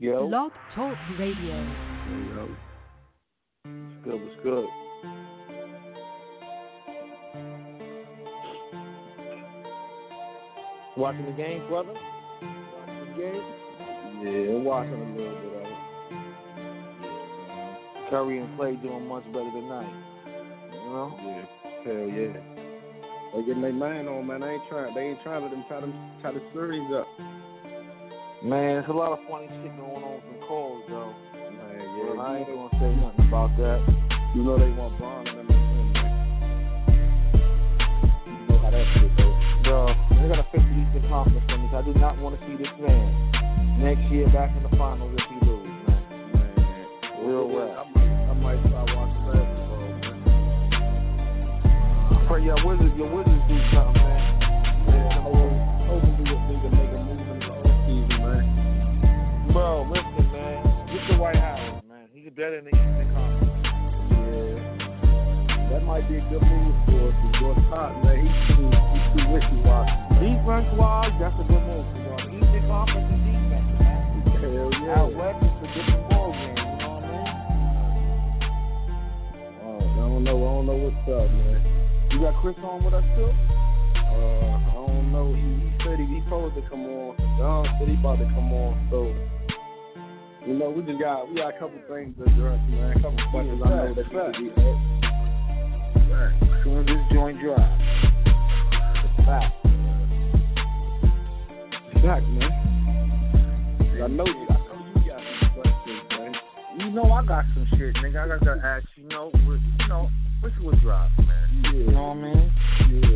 Yo. Blog Talk Radio. Yo. What's good? It's good? Watching the game, brother? Watching the game? Yeah, I'm watching a little bit of it. Curry and Clay doing much better tonight. You know? Yeah, hell yeah. They getting their man on, man. They ain't trying. They ain't trying to let them try to tie the series up. Man, there's a lot of funny shit going on from calls, though. Man, Yeah, yeah. I ain't gonna say nothing about that. you know they want Bron and them to win, man. You know how that shit goes. Bro, they're gonna fix the Eastern Conference for me. I do not want to see this man next year back in the finals if he loses, man. Man, Real rap. I might, I might start watching basketball, man. I pray your Wizards, your Wizards do something, man. Chris on with us too? Uh, I don't know. He, said he, he supposed to come on. John said he about to come on. So, you know, we just got we got a couple things to address, man. A couple questions I know that Facts, people be asked. As soon as this joint drops. It's fact. Fact, man. I know you. I know you got some questions, man. You know I got some shit, nigga. I got to ask you, know, you know, what's what drop, man? Yeah. You know what I mean? Yeah,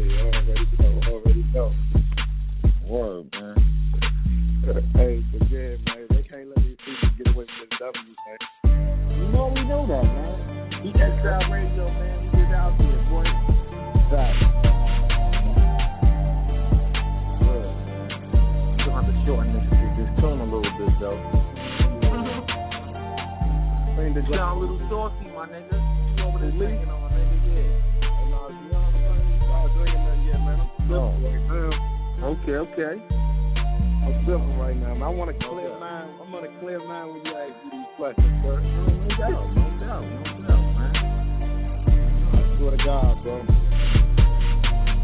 Sound a little saucy, my nigga. You over there drinking on, nigga, yeah. And uh, to be I ain't started drinking nothing yet, man. I'm Oh. right. Okay, okay. I'm sipping right now. Man. I want to clear Okay. mine. I'm gonna clear mine when you ask me these questions, sir. No doubt, no doubt, no doubt, man. I swear to God, bro.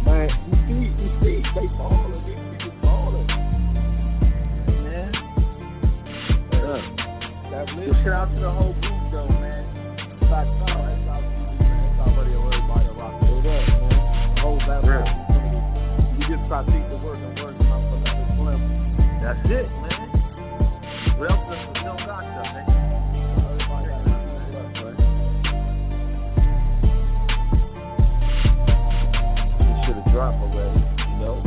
Man, you see, you see, they balling. These people balling. Man. Yeah. That So shout out to the whole group, man. like, no, that's our TV, man. That's our radio. Everybody rock it up, man. The whole battle Real. rap community. We just the work and work from another slim. That's it, man. What else is we don't got stuff, man. Everybody got to do what's up, man. It should have dropped already, you know.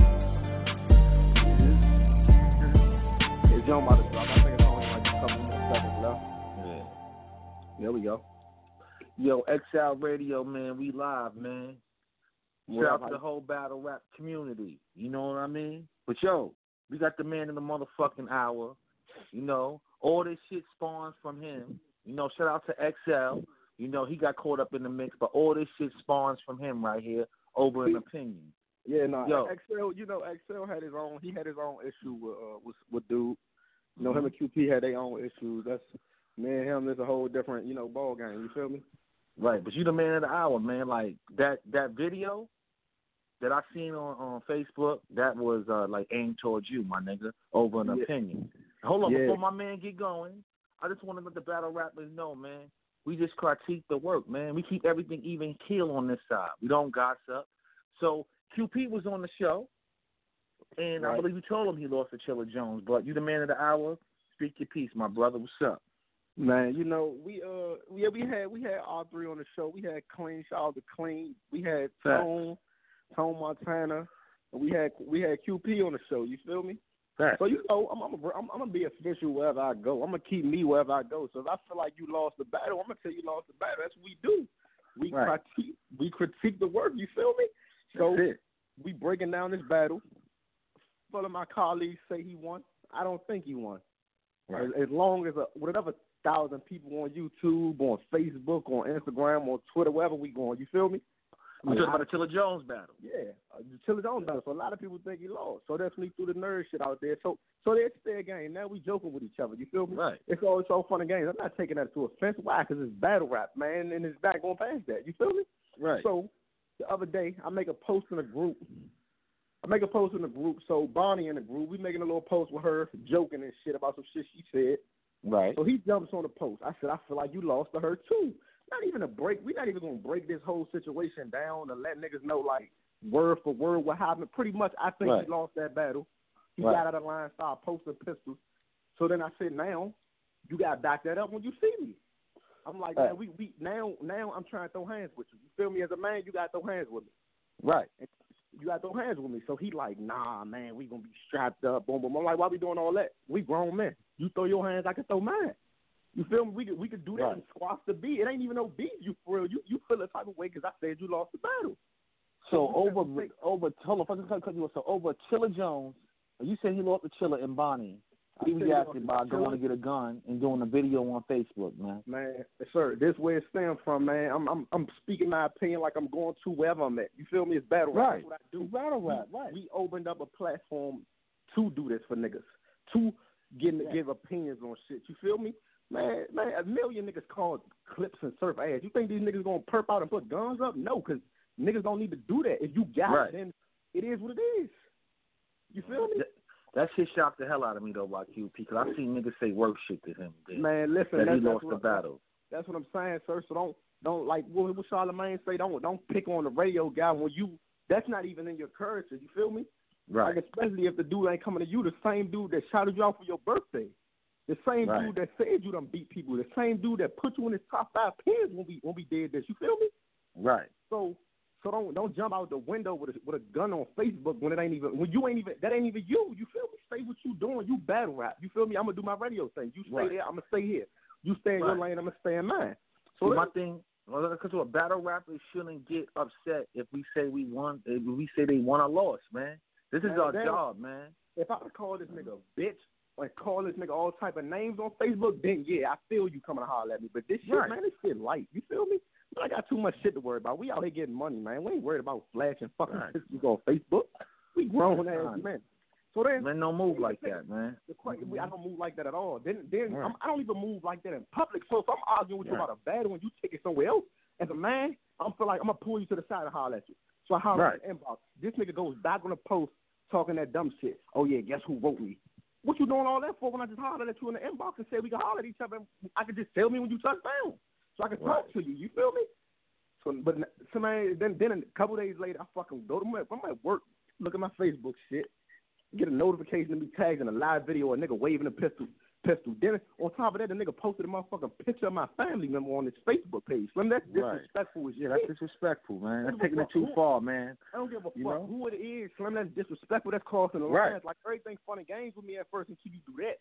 It's John about There we go. Yo, XL Radio, man, we live, man. Shout out to the whole battle rap community. You know what I mean? But yo, we got the man in the motherfucking hour. You know, all this shit spawns from him. You know, shout out to XL. You know, he got caught up in the mix, but all this shit spawns from him right here over an opinion. Yeah, no. XL. You know, XL had his own. He had his own issue with uh, with, with dude. You know, him and QP had their own issues. That's me and him. Is a whole different, you know, ball game. You feel me? Right, but you the man of the hour, man. Like that that video that I seen on on Facebook, that was uh like aimed towards you, my nigga, over an Yeah. opinion. Hold on, Yeah. before my man get going, I just want to let the battle rappers know, man. We just critique the work, man. We keep everything even keel on this side. We don't gossip. So QP was on the show, and I believe you told him he lost to Chilla Jones. But you the man of the hour. Speak your piece, my brother. What's up? Man, you know, we uh, yeah, we had we had all three on the show. We had Clean, shout out to Clean. We had. Tone, Tone Montana. And we had we had QP on the show. You feel me? So you know, I'm I'm, a, I'm I'm gonna be official wherever I go. I'm gonna keep me wherever I go. So if I feel like you lost the battle, I'm gonna tell you lost the battle. That's what we do. We Right. critique we critique the work. You feel me? So we breaking down this battle. One of my colleagues say he won. I don't think he won. Right. As, as long as a, whatever thousand people on YouTube, on Facebook, on Instagram, on Twitter, wherever we going, you feel me? Mean, talking about the Chilla Jones battle. Yeah, uh, the Jones battle. So a lot of people think he lost. So that's me through the nerd shit out there. So so it's fair game. Now we joking with each other. You feel me? Right. It's all it's all fun and games. I'm not taking that to offense. Why? Because it's battle rap, man, and it's not going past that. You feel me? Right. So the other day, I make a post in a group. I make a post in the group. So Bonnie in the group, we making a little post with her, joking and shit about some shit she said. Right. So he jumps on the post. I said, I feel like you lost to her too. Not even a break. We're not even gonna break this whole situation down and let niggas know like word for word what happened. Pretty much, I think Right. he lost that battle. He Right. got out of line, started posting pistols. So then I said, now you got to back that up when you see me. I'm like, Right. man, we we now now I'm trying to throw hands with you. You feel me? As a man, you got to throw hands with me. Right. You got to throw hands with me. So he like, nah, man, we gonna be strapped up. Boom, boom. I'm like, why we doing all that? We grown men. You throw your hands, I can throw mine. You feel me? We could we could do that Right. and squash the beat. It ain't even no beef. You for real? You you feel the type of way because I said you lost the battle. So So over over hold on, if I cut you off. So over Chilla Jones, you said he lost the Chilla and Bonnie. He I said was he lost asking to about going to get a gun and doing a video on Facebook, man. Man, sir, this where it stems from, man. I'm I'm I'm speaking my opinion like I'm going to wherever I'm at. You feel me? It's battle rap. Right. That's what I do. Battle rap, right. We opened up a platform to do this for niggas. To get Yeah. give opinions on shit. You feel me? Man, man, a million niggas call clips and surf ass. You think these niggas gonna perp out and put guns up? No, because niggas don't need to do that. If you got Right. it, then it is what it is. You feel me? That, that shit shocked the hell out of me though by QP because I seen niggas say worse shit to him. Dude, Man, listen, that that's, he lost the battle. That's what I'm saying, sir. So don't don't like what, what Charlemagne say. Don't don't pick on the radio guy when you. That's not even in your character. You feel me? Right. Like especially if the dude ain't coming to you, the same dude that shouted you out for your birthday, the same Right. dude that said you done beat people, the same dude that put you in his top five pins when we when we did this. You feel me? Right. So so don't don't jump out the window with a with a gun on Facebook when it ain't even when you ain't even that ain't even you. You feel me? Stay what you doing. You battle rap. You feel me? I'm gonna do my radio thing. You stay Right. there. I'm gonna stay here. You stay in your lane. I'm gonna stay in mine. So my thing, because a battle rappers shouldn't get upset if we say we won, if we say they won or lost, man. This is Man, our damn. job, man. if I would call this nigga a bitch or call this nigga all type of names on Facebook, then yeah, I feel you coming to holler at me. But this shit, Right. man, this shit light. You feel me? But I got too much shit to worry about. We out here getting money, man. We ain't worried about flashing fucking Right. pictures on Facebook. We grown ass Right. men. So then, Men don't move like that, man. the question, we, I don't move like that at all. Then, then Right. I'm, I don't even move like that in public. So if I'm arguing with you about a battle and you take it somewhere else, as a man, I'm feel like I'm gonna pull you to the side and holler at you. So I holler Right. at the inbox. This nigga goes back on the post talking that dumb shit. Oh yeah, guess who wrote me? What you doing all that for when I just hollered at you in the inbox and said we can holler at each other? I could just tell me when you touch down, so I can talk to you. You feel me? So, but somebody then then a couple days later, I fucking go to my I'm at work, look at my Facebook shit, get a notification to be tagged in a live video, a nigga waving a pistol. Pistol. On top of that, the nigga posted a motherfucking picture of my family member on his Facebook page. Slim, that's Right. disrespectful as Yeah, shit. that's disrespectful, man. That's taking it too who- far, man. I don't give a fuck know? who it is, Slim. That's disrespectful. That's crossing the Right. lines. Like everything fun and games with me at first until you do that.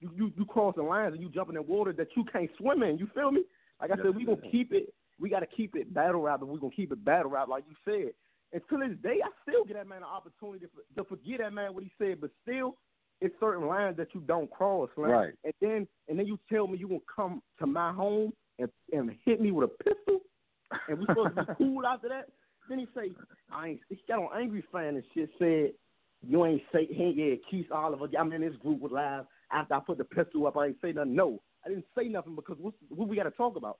You you you crossing lines and you jumping in water that you can't swim in. You feel me? Like I Yes, said, we gonna keep it. We gotta keep it battle rap, and we gonna keep it battle rap, like you said. And to this day, I still get that man an opportunity to, to forget that man what he said, but still, it's certain lines that you don't cross, Slim. Right. And then and then you tell me you gonna come to my home and and hit me with a pistol, and we supposed to be cool after that. Then he say, I ain't. He got on angry fan and shit. Said you ain't say he ain't yeah, Keith Oliver. I'm in this group with live. After I put the pistol up, I ain't say nothing. No, I didn't say nothing because what's, what we got to talk about?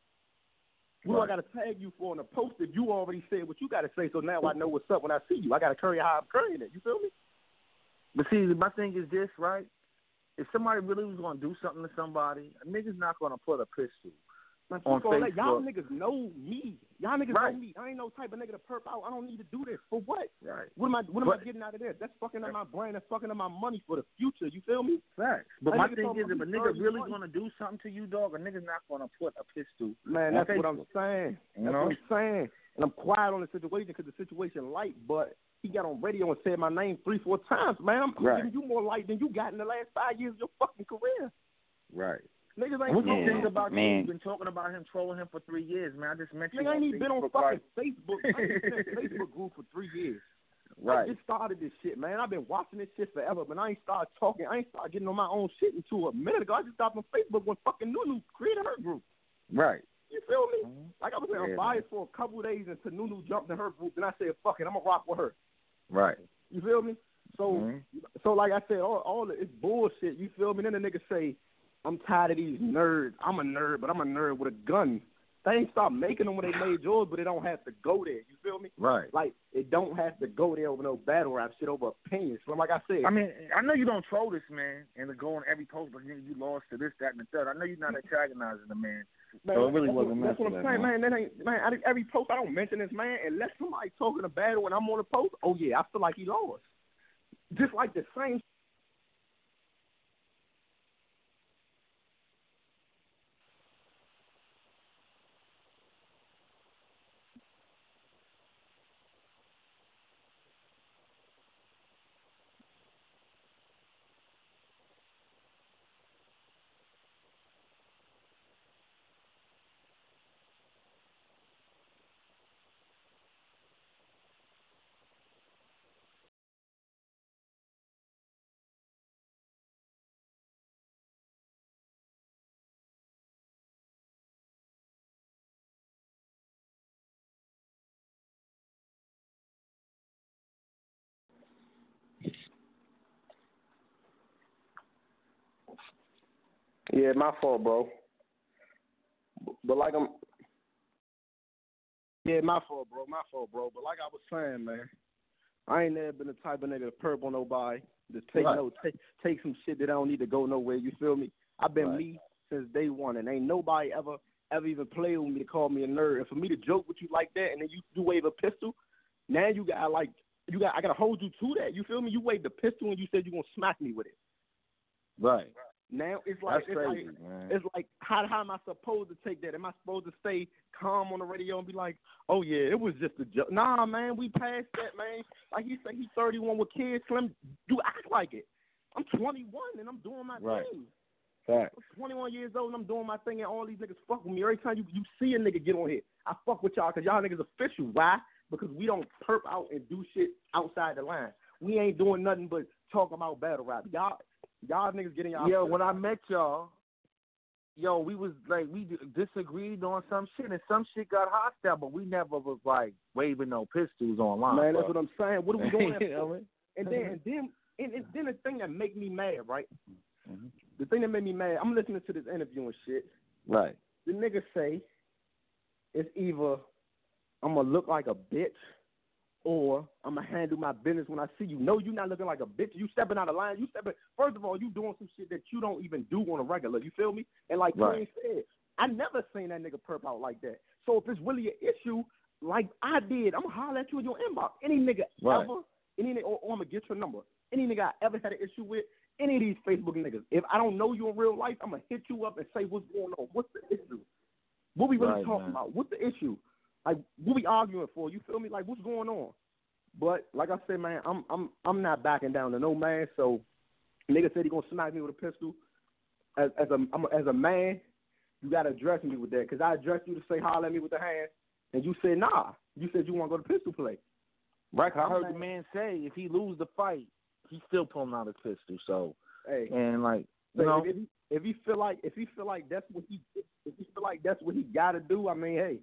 What Right. I got to tag you for on the post if you already said what you got to say? So now I know what's up when I see you. I got to carry how I'm carrying it. You feel me? But see, my thing is this, right? If somebody really was gonna do something to somebody, a nigga's not gonna put a pistol. Man, On all that. Y'all niggas know me. Y'all niggas Right. know me. I ain't no type of nigga to perp out. I don't need to do this for what? Right. What am I? What am But- I getting out of this? That's fucking up my brain. That's fucking up my money for the future. You feel me? Facts. But That my thing is, if a nigga really money. gonna do something to you, dog, a nigga's not gonna put a pistol. Man, that's what I'm saying. You That's know? what I'm saying. And I'm quiet on the situation because the situation light, but he got on radio and said my name three, four times. Man, I'm Right. giving you more light than you got in the last five years of your fucking career. Right. Niggas ain't Yeah, thing about man. you? You've been talking about him, trolling him for three years, man. I just met you. Nigga ain't even been on fucking Facebook. I ain't been Facebook group for three years. Right. I just started this shit, man. I've been watching this shit forever, but I ain't started talking. I ain't started getting on my own shit until a minute ago. I just stopped on Facebook when fucking Nunu created her group. Right. You feel me? Mhm. Like I was saying, Yeah, I'm biased for a couple of days until Nunu jumped in her group, and I said, "Fuck it, I'm gonna rock with her." Right. You feel me? So, Mhm. so like I said, all all the, it's bullshit. You feel me? Then the nigga say, "I'm tired of these nerds. I'm a nerd, but I'm a nerd with a gun." They ain't stop making them when they made yours, but it don't have to go there. You feel me? Right. Like it don't have to go there over no battle rap shit over opinions. So like I said, I mean, I know you don't troll this man and to go on every post, but nigga, you lost to this, that, and the third. I know you're not antagonizing the man. Man, So it really that's wasn't meant what I'm for saying, that, man. That ain't man. I, every post I don't mention this man unless somebody talking a battle and I'm on the post. Oh yeah, I feel like he lost. Just like the same. Yeah, my fault, bro. But like I'm. Yeah, my fault, bro. My fault, bro. But like I was saying, man, I ain't never been the type of nigga to perp on nobody. To take Right. no take take some shit that I don't need to go nowhere. You feel me? I've been Right. me since day one, and ain't nobody ever ever even played with me to call me a nerd. And for me to joke with you like that, and then you you wave a pistol, now you got like you got I gotta hold you to that. You feel me? You waved the pistol and you said you gonna smack me with it. Right. Now it's like That's it's crazy, like man. it's like how how am I supposed to take that? Am I supposed to stay calm on the radio and be like, oh yeah, it was just a joke? Nah, man, we passed that, man. Like he said, he's 31 with kids. Slim, do act like it. I'm 21 and I'm doing my Right. thing. Fact. I'm 21 years old and I'm doing my thing, and all these niggas fuck with me. Every time you you see a nigga get on here, I fuck with y'all because y'all niggas official. Why? Because we don't perp out and do shit outside the line. We ain't doing nothing but talk about battle rap. Y'all, y'all niggas getting y'all. Yo, when I met y'all, yo, we was like we disagreed on some shit, and some shit got hostile, but we never was like waving no pistols online. Man, that's what I'm saying. What are we doing? You know what I mean? and then, and then, and, and then the thing that make me mad, right? Mhm. The thing that made me mad. I'm listening to this interview and shit. Right. The nigga say it's either I'm gonna look like a bitch or I'm gonna handle my business when I see you. No, you're not looking like a bitch. You stepping out of line. You stepping. First of all, you doing some shit that you don't even do on a regular. You feel me? And like Right. Queen said, I never seen that nigga perp out like that. So if it's really an issue, like I did, I'm gonna holler at you in your inbox. Any nigga Right. ever, any nigga, or, or I'm gonna get your number. Any nigga I ever had an issue with, any of these Facebook niggas. If I don't know you in real life, I'm gonna hit you up and say what's going on. What's the issue? What we really Right, talking man. about? What's the issue? Like what we arguing for? You feel me? Like what's going on? But like I said, man, I'm I'm I'm not backing down to no man. So nigga said he gonna smack me with a pistol. As as a I'm a, as a man, you gotta address me with that because I addressed you to say holler at me with the hand, and you said nah. You said you want to go to pistol play. Right. 'cause I I'm heard the man say if he lose the fight, he's still pulling out his pistol. So Hey, and like So you know, if, he, if he feel like if he feel like that's what he if he feel like that's what he got to do, I mean, hey.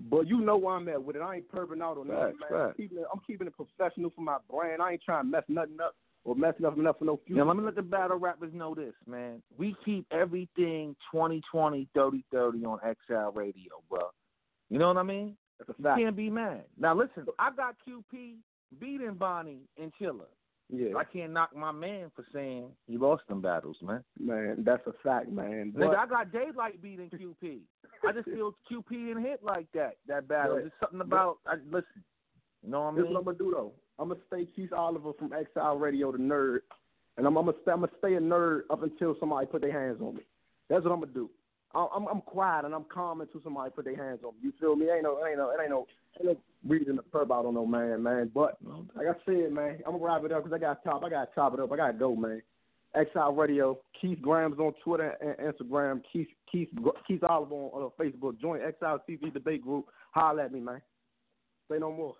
But you know where I'm at with it. I ain't perving out on nothing, man. I'm keeping, it, I'm keeping it professional for my brand. I ain't trying to mess nothing up or mess nothing up for no future. Now, let me let the battle rappers know this, man. We keep everything 2020, 30, 30 on XL Radio, bro. You know what I mean? That's a You fact. can't be mad. Now, listen, I got QP beating Bonnie and Chilla. Yeah, I can't knock my man for saying he lost them battles, man. man, that's a fact, man. Nigga, I got Daylyt beating QP. I just feel QP didn't hit like that, that battle. Right. There's something about, I, listen, you know what I this mean? is what I'm gonna do though. I'm gonna stay Keith Oliver from Exile Radio, the nerd, and I'm, I'm gonna stay, I'm gonna stay a nerd up until somebody put their hands on me. That's what I'm gonna do. I- I'm I'm quiet and I'm calm until somebody put their hands on me. You feel me? Ain't no ain't no it ain't no no reason to perp out on no man, man. But like I said, man, I'm gonna wrap it up because I got top. I got to top it up. I gotta go, man. Exile Radio, Keith Graham's on Twitter and Instagram. Keith Keith Keith Oliver on, on Facebook. Join Exile TV debate group. Holler at me, man. Say no more.